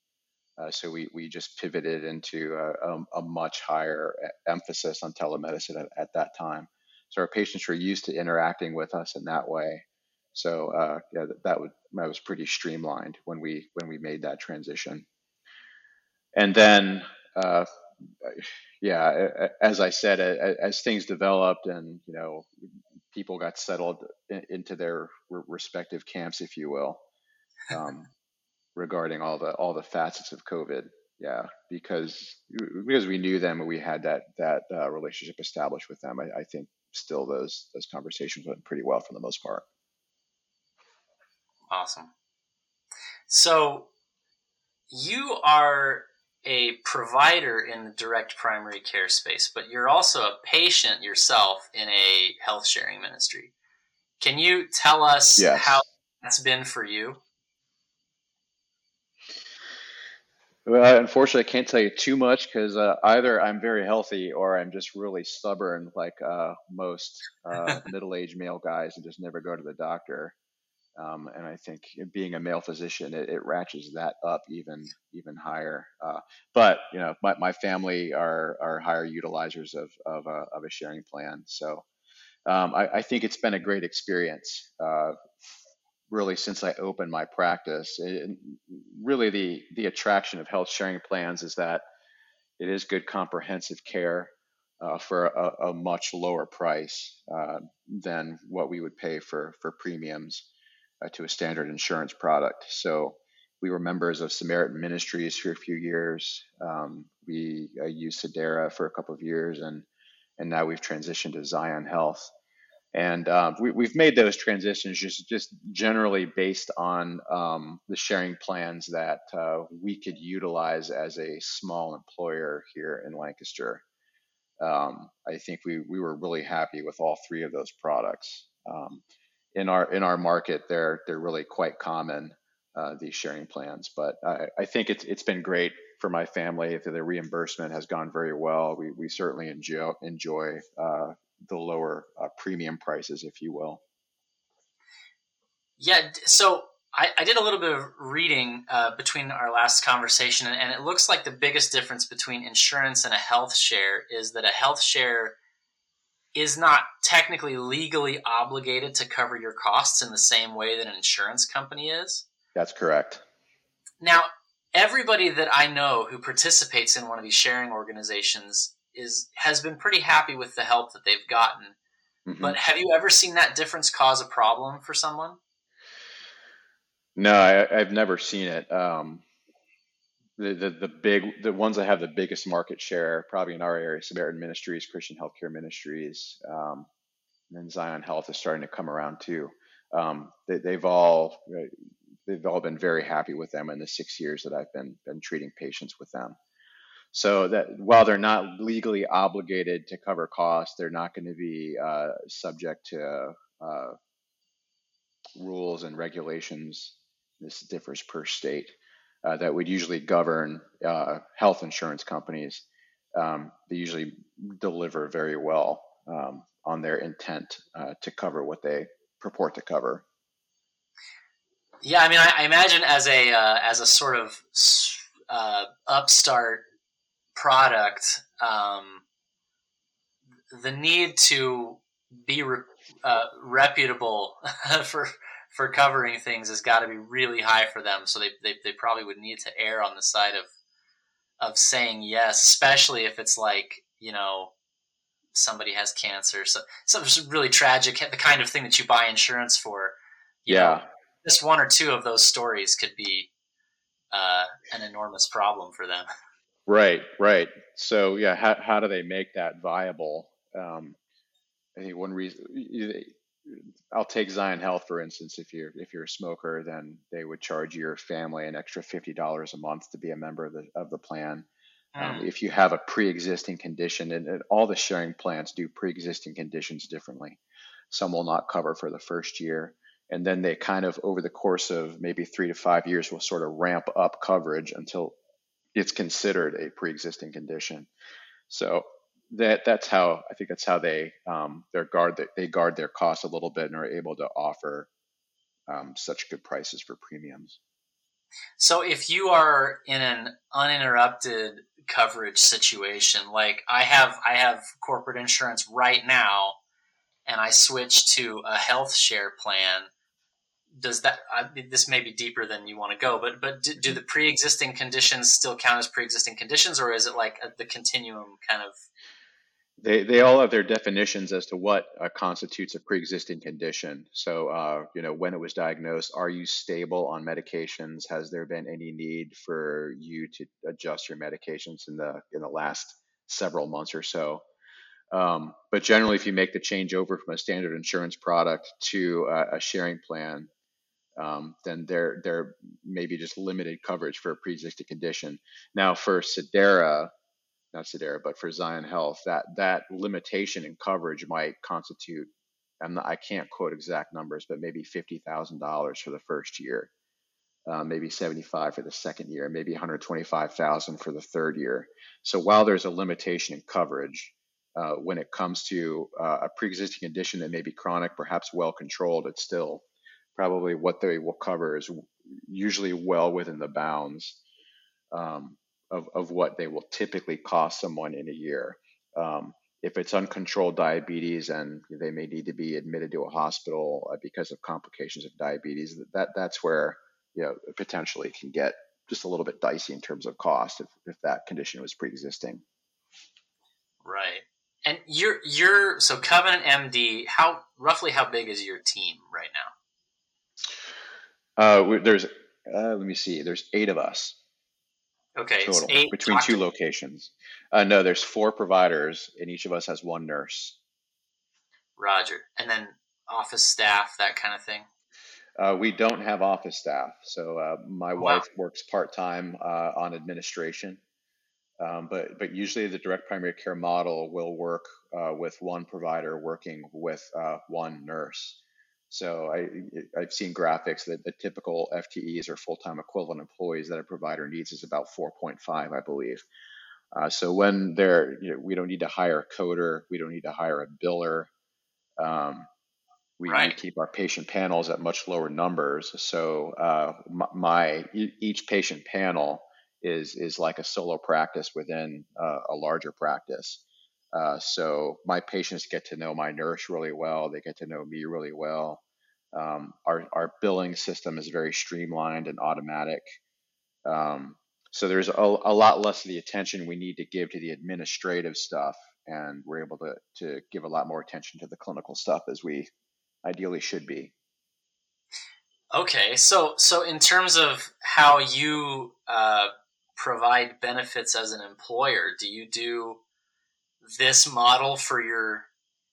uh, so we we just pivoted into a, a, a much higher emphasis on telemedicine at, at, that time. So our patients were used to interacting with us in that way. So uh, yeah, that, that, would, that was pretty streamlined when we when we made that transition. And then uh, yeah, as I said, as things developed and you know people got settled into their respective camps, if you will, um, regarding all the all the facets of COVID. Yeah, because because we knew them and we had that that uh, relationship established with them. I, I think still those those conversations went pretty well for the most part.
Awesome. So you are a provider in the direct primary care space, but you're also a patient yourself in a health sharing ministry. Can you tell us yes. how that's been for you?
Well, unfortunately, I can't tell you too much because uh, either I'm very healthy or I'm just really stubborn, like uh, most uh, middle-aged male guys, and just never go to the doctor. Um, and I think being a male physician, it, it ratchets that up even even higher. Uh, but you know, my, my family are are higher utilizers of of a, of a sharing plan, so um, I, I, think it's been a great experience. Uh, really, since I opened my practice, it, really the the attraction of health sharing plans is that it is good comprehensive care. Uh, for a, a, much lower price uh, than what we would pay for for premiums uh, to a standard insurance product. So we were members of Samaritan Ministries for a few years. Um, we uh, used Sedera for a couple of years, and and now we've transitioned to Zion Health. And um, we, have made those transitions just just generally based on um, the sharing plans that uh, we could utilize as a small employer here in Lancaster. Um, I think we we were really happy with all three of those products. Um, in our in our market, they're they're really quite common. uh, these sharing plans. But I, I, think it's it's been great for my family. The reimbursement has gone very well. We we certainly enjoy enjoy uh, the lower uh, premium prices, if you will.
Yeah. So I, I did a little bit of reading uh, between our last conversation, and it looks like the biggest difference between insurance and a health share is that a health share is not technically legally obligated to cover your costs in the same way that an insurance company is.
That's correct.
Now, everybody that I know who participates in one of these sharing organizations is has been pretty happy with the help that they've gotten. Mm-hmm. But have you ever seen that difference cause a problem for someone?
No, I, have never seen it. Um, the, the the big the ones that have the biggest market share probably in our area samaritan ministries christian healthcare ministries um, and then zion health is starting to come around too. Um, they, have all they've all been very happy with them in the six years that i've been been treating patients with them. So that while they're not legally obligated to cover costs they're not going to be uh, subject to uh, rules and regulations this differs per state uh, that would usually govern uh, health insurance companies. Um, they usually deliver very well um, on their intent uh, to cover what they purport to cover.
Yeah, I mean, I, I imagine as a uh, as a sort of uh, upstart product, um, the need to be re- reputable for for covering things has got to be really high for them. So they, they, they probably would need to err on the side of of saying yes, especially if it's like you know somebody has cancer, so something really tragic, the kind of thing that you buy insurance for.
yeah, know,
just one or two of those stories could be uh, an enormous problem for them.
Right, right. So yeah, how how do they make that viable? Um, I think one reason I'll take Zion Health for instance. If you're if you're a smoker, then they would charge your family an extra fifty dollars a month to be a member of the of the plan. Um, if you have a pre-existing condition, and, and, all the sharing plans do pre-existing conditions differently. Some will not cover for the first year, and then they kind of over the course of maybe three to five years will sort of ramp up coverage until it's considered a pre-existing condition. So that that's how I think that's how they um, their guard they guard their costs a little bit and are able to offer um, such good prices for premiums.
So if you are in an uninterrupted coverage situation, like I have, I have corporate insurance right now, and I switch to a health share plan. Does that this may be deeper than you want to go, but but do, do the pre-existing conditions still count as pre-existing conditions, or is it like a, the continuum kind of
they, they all have their definitions as to what uh, constitutes a pre-existing condition. So, uh, you know, when it was diagnosed, are you stable on medications? Has there been any need for you to adjust your medications in the in the last several months or so? Um, but generally, if you make the change over from a standard insurance product to a, a sharing plan, um, then there there may be just limited coverage for a pre-existing condition. Now, for Sedera, not Sedera, but for Zion Health, that that limitation in coverage might constitute. I'm not, I can't quote exact numbers, but maybe fifty thousand dollars for the first year, uh, maybe seventy-five for the second year, maybe one hundred twenty-five thousand for the third year. So while there's a limitation in coverage, uh, when it comes to uh, a pre-existing condition that may be chronic, perhaps well controlled, it's still probably what they will cover is usually well within the bounds. Um, of, of what they will typically cost someone in a year. Um, if it's uncontrolled diabetes and they may need to be admitted to a hospital uh, because of complications of diabetes, that that's where you know potentially can get just a little bit dicey in terms of cost if, if that condition was pre-existing.
Right. And you're you're so Covenant MD. How roughly how big is your team right
now? Uh, there's uh, let me see. There's eight of us.
Okay,
total between two locations. Uh, no, there's four providers, and each of us has one nurse.
Roger, and then office staff, that kind of thing.
Uh, we don't have office staff, so uh, my wow. wife works part time uh, on administration. Um, but but usually the direct primary care model will work uh, with one provider working with uh, one nurse. So I, I've seen graphics that the typical FTEs or full-time equivalent employees that a provider needs is about 4.5, I believe. Uh, so when they're, you know, we don't need to hire a coder, we don't need to hire a biller. Um, we, right. keep our patient panels at much lower numbers. So uh, my, each patient panel is is like a solo practice within uh, a larger practice. Uh, so my patients get to know my nurse really well. They get to know me really well. Um, our our billing system is very streamlined and automatic. Um, so there's a, a lot less of the attention we need to give to the administrative stuff, and we're able to to give a lot more attention to the clinical stuff as we ideally should be.
Okay, so so in terms of how you uh, provide benefits as an employer, do you do this model for your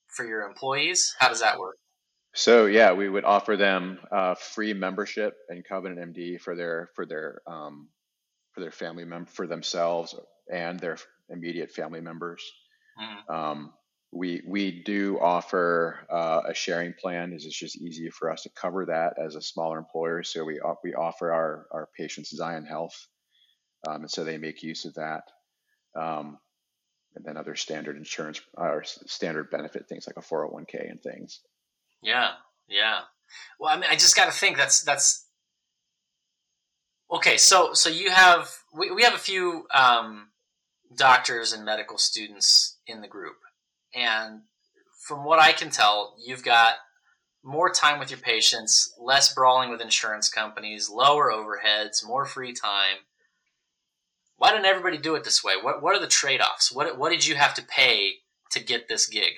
for your employees? How does that work?
So yeah, we would offer them uh, free membership in Covenant MD for their for their um, for their family member for themselves and their immediate family members. Mm. Um, we we do offer uh, a sharing plan. Is it's just easier for us to cover that as a smaller employer. So we we offer our our patients Zion Health, um, and so they make use of that. Um, and then other standard insurance or standard benefit things like a 401k and things.
Yeah, yeah. Well, I mean, I just got to think that's that's okay so so you have we, we have a few um, doctors and medical students in the group and from what i can tell you've got more time with your patients less brawling with insurance companies lower overheads more free time why didn't everybody do it this way what, what are the trade-offs what, what did you have to pay to get this gig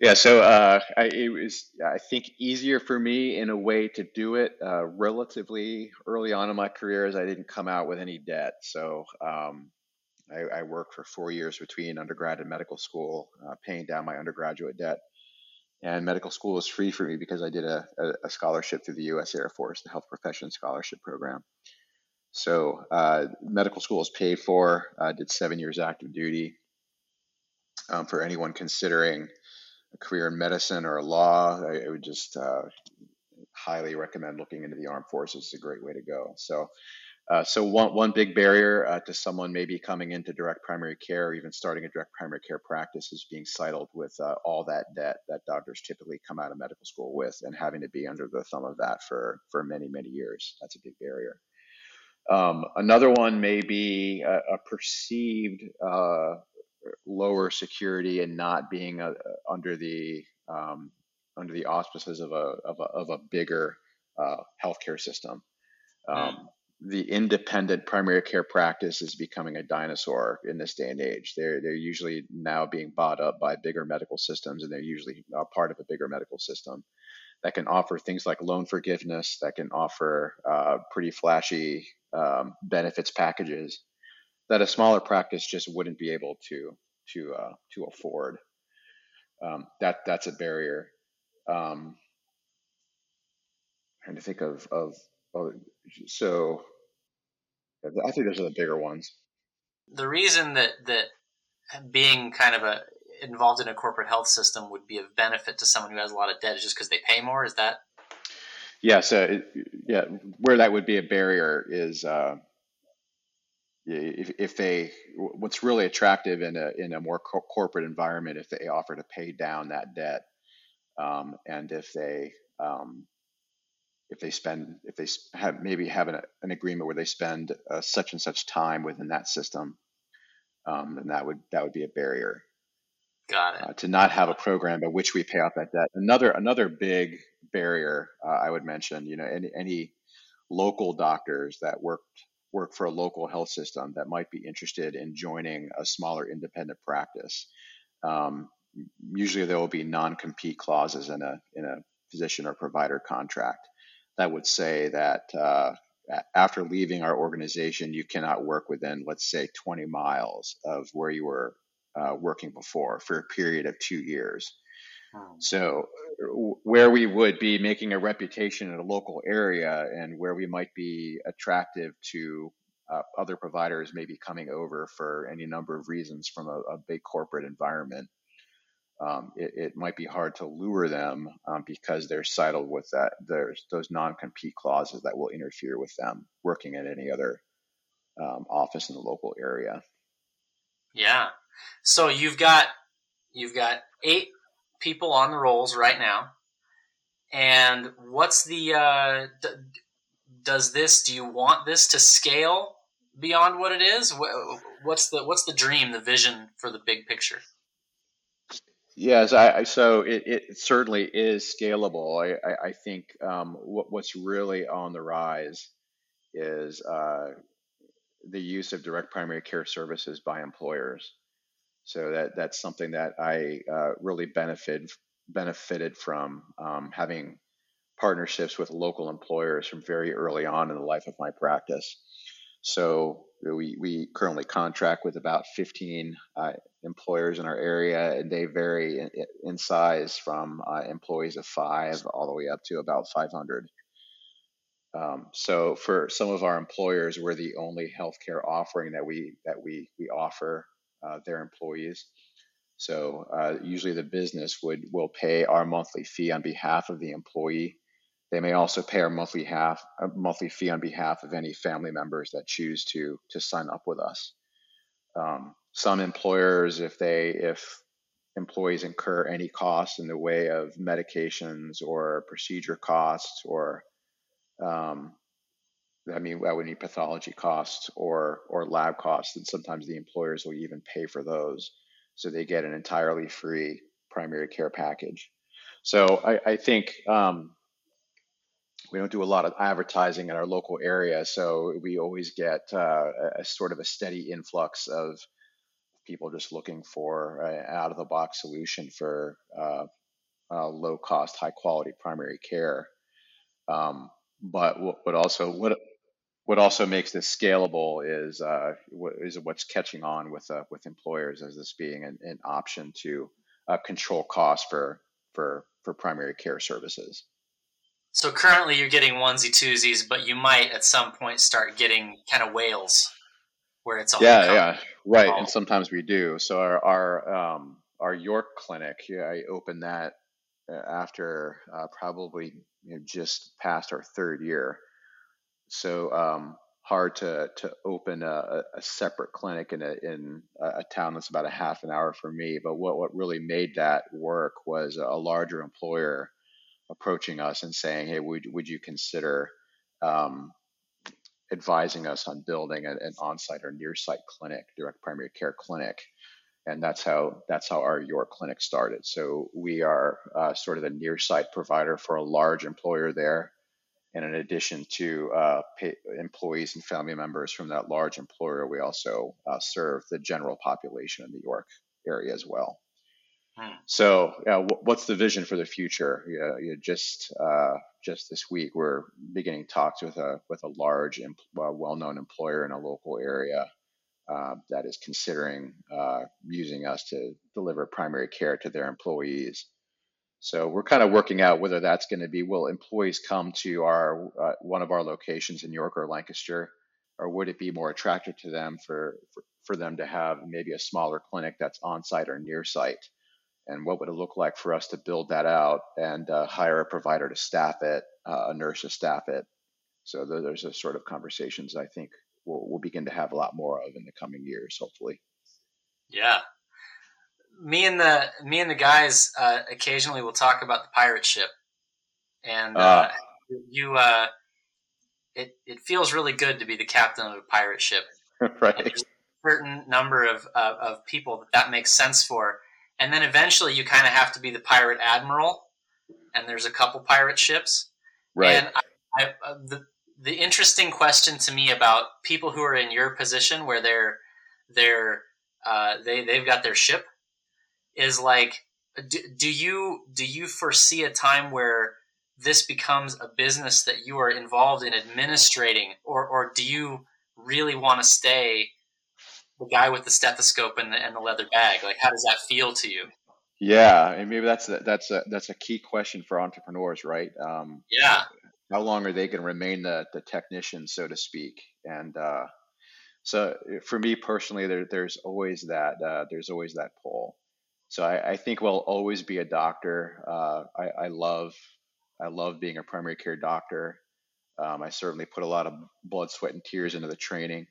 yeah, so uh, I, it was, I think, easier for me in a way to do it uh, relatively early on in my career as I didn't come out with any debt. So um, I, I, worked for four years between undergrad and medical school, uh, paying down my undergraduate debt. And medical school was free for me because I did a, a, a scholarship through the U.S. Air Force, the Health Profession Scholarship Program. So uh, medical school is paid for. I did seven years active duty. Um, for anyone considering a career in medicine or law, I, I would just uh, highly recommend looking into the armed forces. It's a great way to go. So, uh, so one one big barrier uh, to someone maybe coming into direct primary care or even starting a direct primary care practice is being saddled with uh, all that debt that doctors typically come out of medical school with, and having to be under the thumb of that for for many many years. That's a big barrier. Um, another one may be a, a perceived uh, lower security and not being a, uh, under the um, under the auspices of a of a, of a bigger uh, healthcare system. Um, mm. The independent primary care practice is becoming a dinosaur in this day and age. They're they're usually now being bought up by bigger medical systems, and they're usually a part of a bigger medical system that can offer things like loan forgiveness, that can offer uh, pretty flashy um, benefits packages that a smaller practice just wouldn't be able to to uh, to afford. Um, that that's a barrier. Um, trying to think of of oh, so I think those are the bigger ones.
The reason that that being kind of a involved in a corporate health system would be of benefit to someone who has a lot of debt is just because they pay more. Is that?
Yeah. So yeah, where that would be a barrier is uh, if, if they what's really attractive in a in a more co- corporate environment if they offer to pay down that debt um, and if they um, if they spend if they have maybe have an, an agreement where they spend uh, such and such time within that system um, then that would that would be a barrier
got it uh,
to not have a program by which we pay off that debt another another big barrier uh, i would mention you know any, any local doctors that worked work for a local health system that might be interested in joining a smaller independent practice. Um, usually there will be non-compete clauses in a in a physician or provider contract that would say that uh, after leaving our organization, you cannot work within, let's say, 20 miles of where you were uh, working before for a period of two years. So, where we would be making a reputation in a local area and where we might be attractive to uh, other providers maybe coming over for any number of reasons from a, a big corporate environment. um, it, it, might be hard to lure them um, because they're saddled with that there's those non-compete clauses that will interfere with them working at any other um, office in the local area.
Yeah. So you've got you've got eight people on the rolls right now, and what's the uh, d- does this? Do you want this to scale beyond what it is? What's the what's the dream, the vision for the big picture?
Yes, I, so it, it certainly is scalable. I, I, I think um, what, what's really on the rise is uh, the use of direct primary care services by employers. So that that's something that I uh, really benefit benefited from um, having partnerships with local employers from very early on in the life of my practice. So we, we currently contract with about 15 uh, employers in our area, and they vary in, in size from uh, employees of five all the way up to about 500. Um, so for some of our employers, we're the only healthcare offering that we that we we offer uh, their employees. So uh, usually the business would will pay our monthly fee on behalf of the employee they may also pay our monthly half a monthly fee on behalf of any family members that choose to to sign up with us. Um, some employers, if they if employees incur any costs in the way of medications or procedure costs or um, I mean, that would need pathology costs or or lab costs, and sometimes the employers will even pay for those, so they get an entirely free primary care package. So I, I think um, we don't do a lot of advertising in our local area, so we always get uh, a, a, sort of a steady influx of people just looking for an out of the box solution for uh, uh, low cost, high quality primary care. Um, but what, what, also what what also makes this scalable is uh, is what's catching on with uh, with employers as this being an, an option to uh, control costs for for for primary care services.
So currently you're getting onesie twosies, but you might at some point start getting kind of whales where it's all
yeah yeah right and sometimes we do. So our our um, our York clinic yeah, I opened that uh, after uh, probably you know, just past our third year so um, hard to to open a, a separate clinic in a in a town that's about a half an hour from me but what what really made that work was a larger employer approaching us and saying, "Hey, would would you consider um, advising us on building an, an on-site or near-site clinic, direct primary care clinic?" And that's how that's how our York clinic started. So we are uh, sort of the near-site provider for a large employer there. And in addition to uh, employees and family members from that large employer, we also uh, serve the general population in the York area as well. Hmm. So, yeah, what's the vision for the future? Yeah, you know, just uh, just this week, we're beginning talks with a with a large, uh, well-known employer in a local area uh, that is considering uh, using us to deliver primary care to their employees. So we're kind of working out whether that's going to be will employees come to our uh, one of our locations in York or Lancaster, or would it be more attractive to them for, for for them to have maybe a smaller clinic that's on site or near site? and what would it look like for us to build that out and uh, hire a provider to staff it, uh, a nurse to staff it. So there's a sort of conversations I think we'll, we'll begin to have a lot more of in the coming years, hopefully.
Yeah, me and the me and the guys uh, occasionally will talk about the pirate ship, and uh, ah. you. Uh, it it feels really good to be the captain of a pirate ship.
right. there's
a certain number of of people that that makes sense for and then eventually you kind of have to be the pirate admiral, and there's a couple pirate ships.
Right.
And I, I, uh, the the interesting question to me about people who are in your position where they're they're uh, they they've got their ship is like do, do you do you foresee a time where this becomes a business that you are involved in administrating or or do you really want to stay the guy with the stethoscope and the, and the leather bag? Like, how does that feel to you?
Yeah, and maybe that's a, that's a that's a key question for entrepreneurs, right? Um,
yeah.
How long are they going to remain the the technician, so to speak? And uh, so, for me personally, there, there's always that uh, there's always that pull. So I, I think we'll always be a doctor. Uh, I, I, love I love being a primary care doctor. Um, I certainly put a lot of blood, sweat, and tears into the training.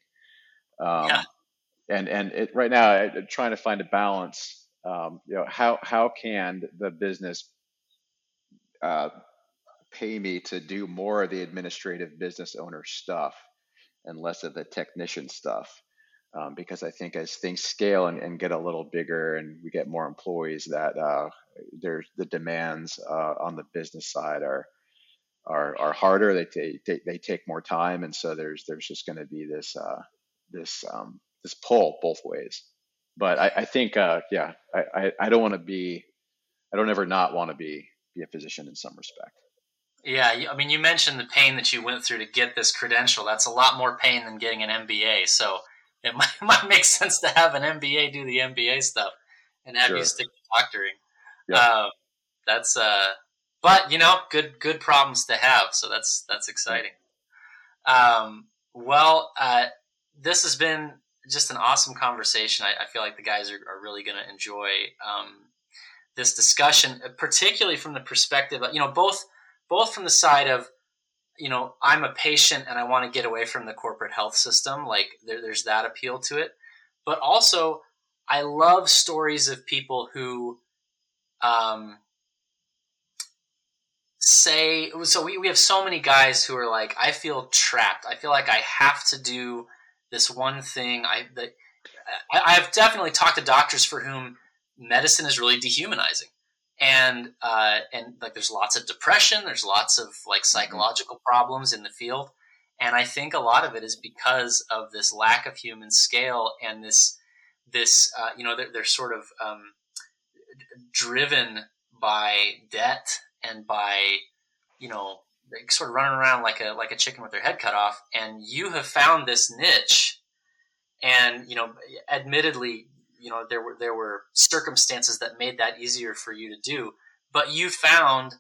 Um, yeah. And and it, right now, I, am trying to find a balance. Um, you know, how how can the business uh, pay me to do more of the administrative business owner stuff and less of the technician stuff? Um, because I think as things scale and, and, get a little bigger and we get more employees, that uh, there's the demands uh, on the business side are are, are harder. They, take they, they take more time, and so there's there's just going to be this uh, this um, this pull both ways. But I, I think uh, yeah, I, I, I don't want to be I don't ever not want to be be a physician in some respect.
Yeah, I mean, you mentioned the pain that you went through to get this credential. That's a lot more pain than getting an MBA. So it might, might make sense to have an MBA do the MBA stuff and have sure. you stick to doctoring. Yeah. Uh, that's uh, but you know, good good problems to have. So that's that's exciting. Um, well, uh, this has been just an awesome conversation. I, I feel like the guys are, are really going to enjoy um, this discussion, particularly from the perspective, of, you know, both both from the side of you know, I'm a patient and I want to get away from the corporate health system. Like there, there's that appeal to it. But also, I love stories of people who um, say, so we, we have so many guys who are like, I feel trapped. I feel like I have to do this one thing. I, the, I, I've definitely talked to doctors for whom medicine is really dehumanizing and uh, and like there's lots of depression there's lots of like mm-hmm. psychological problems in the field and i think a lot of it is because of this lack of human scale and this this uh, you know they're, they're sort of um, driven by debt and by you know sort of running around like a like a chicken with their head cut off and you have found this niche and you know admittedly you know there were there were circumstances that made that easier for you to do but you found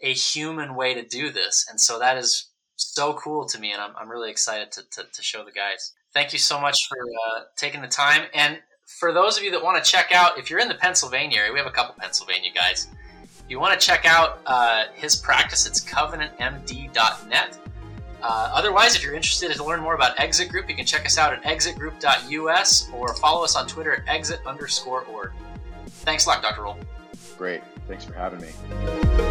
a human way to do this. And so that is so cool to me and i'm, I'm really excited to, to, to show the guys. Thank you so much for uh, taking the time. And for those of you that want to check out if you're in the pennsylvania area we have a couple pennsylvania guys. You want to check out uh, his practice it's covenantmd.net uh, otherwise, if you're interested to learn more about Exit Group, you can check us out at exitgroup.us or follow us on Twitter at exit underscore org. Thanks a lot, Dr. Rohal.
Great. Thanks for having me.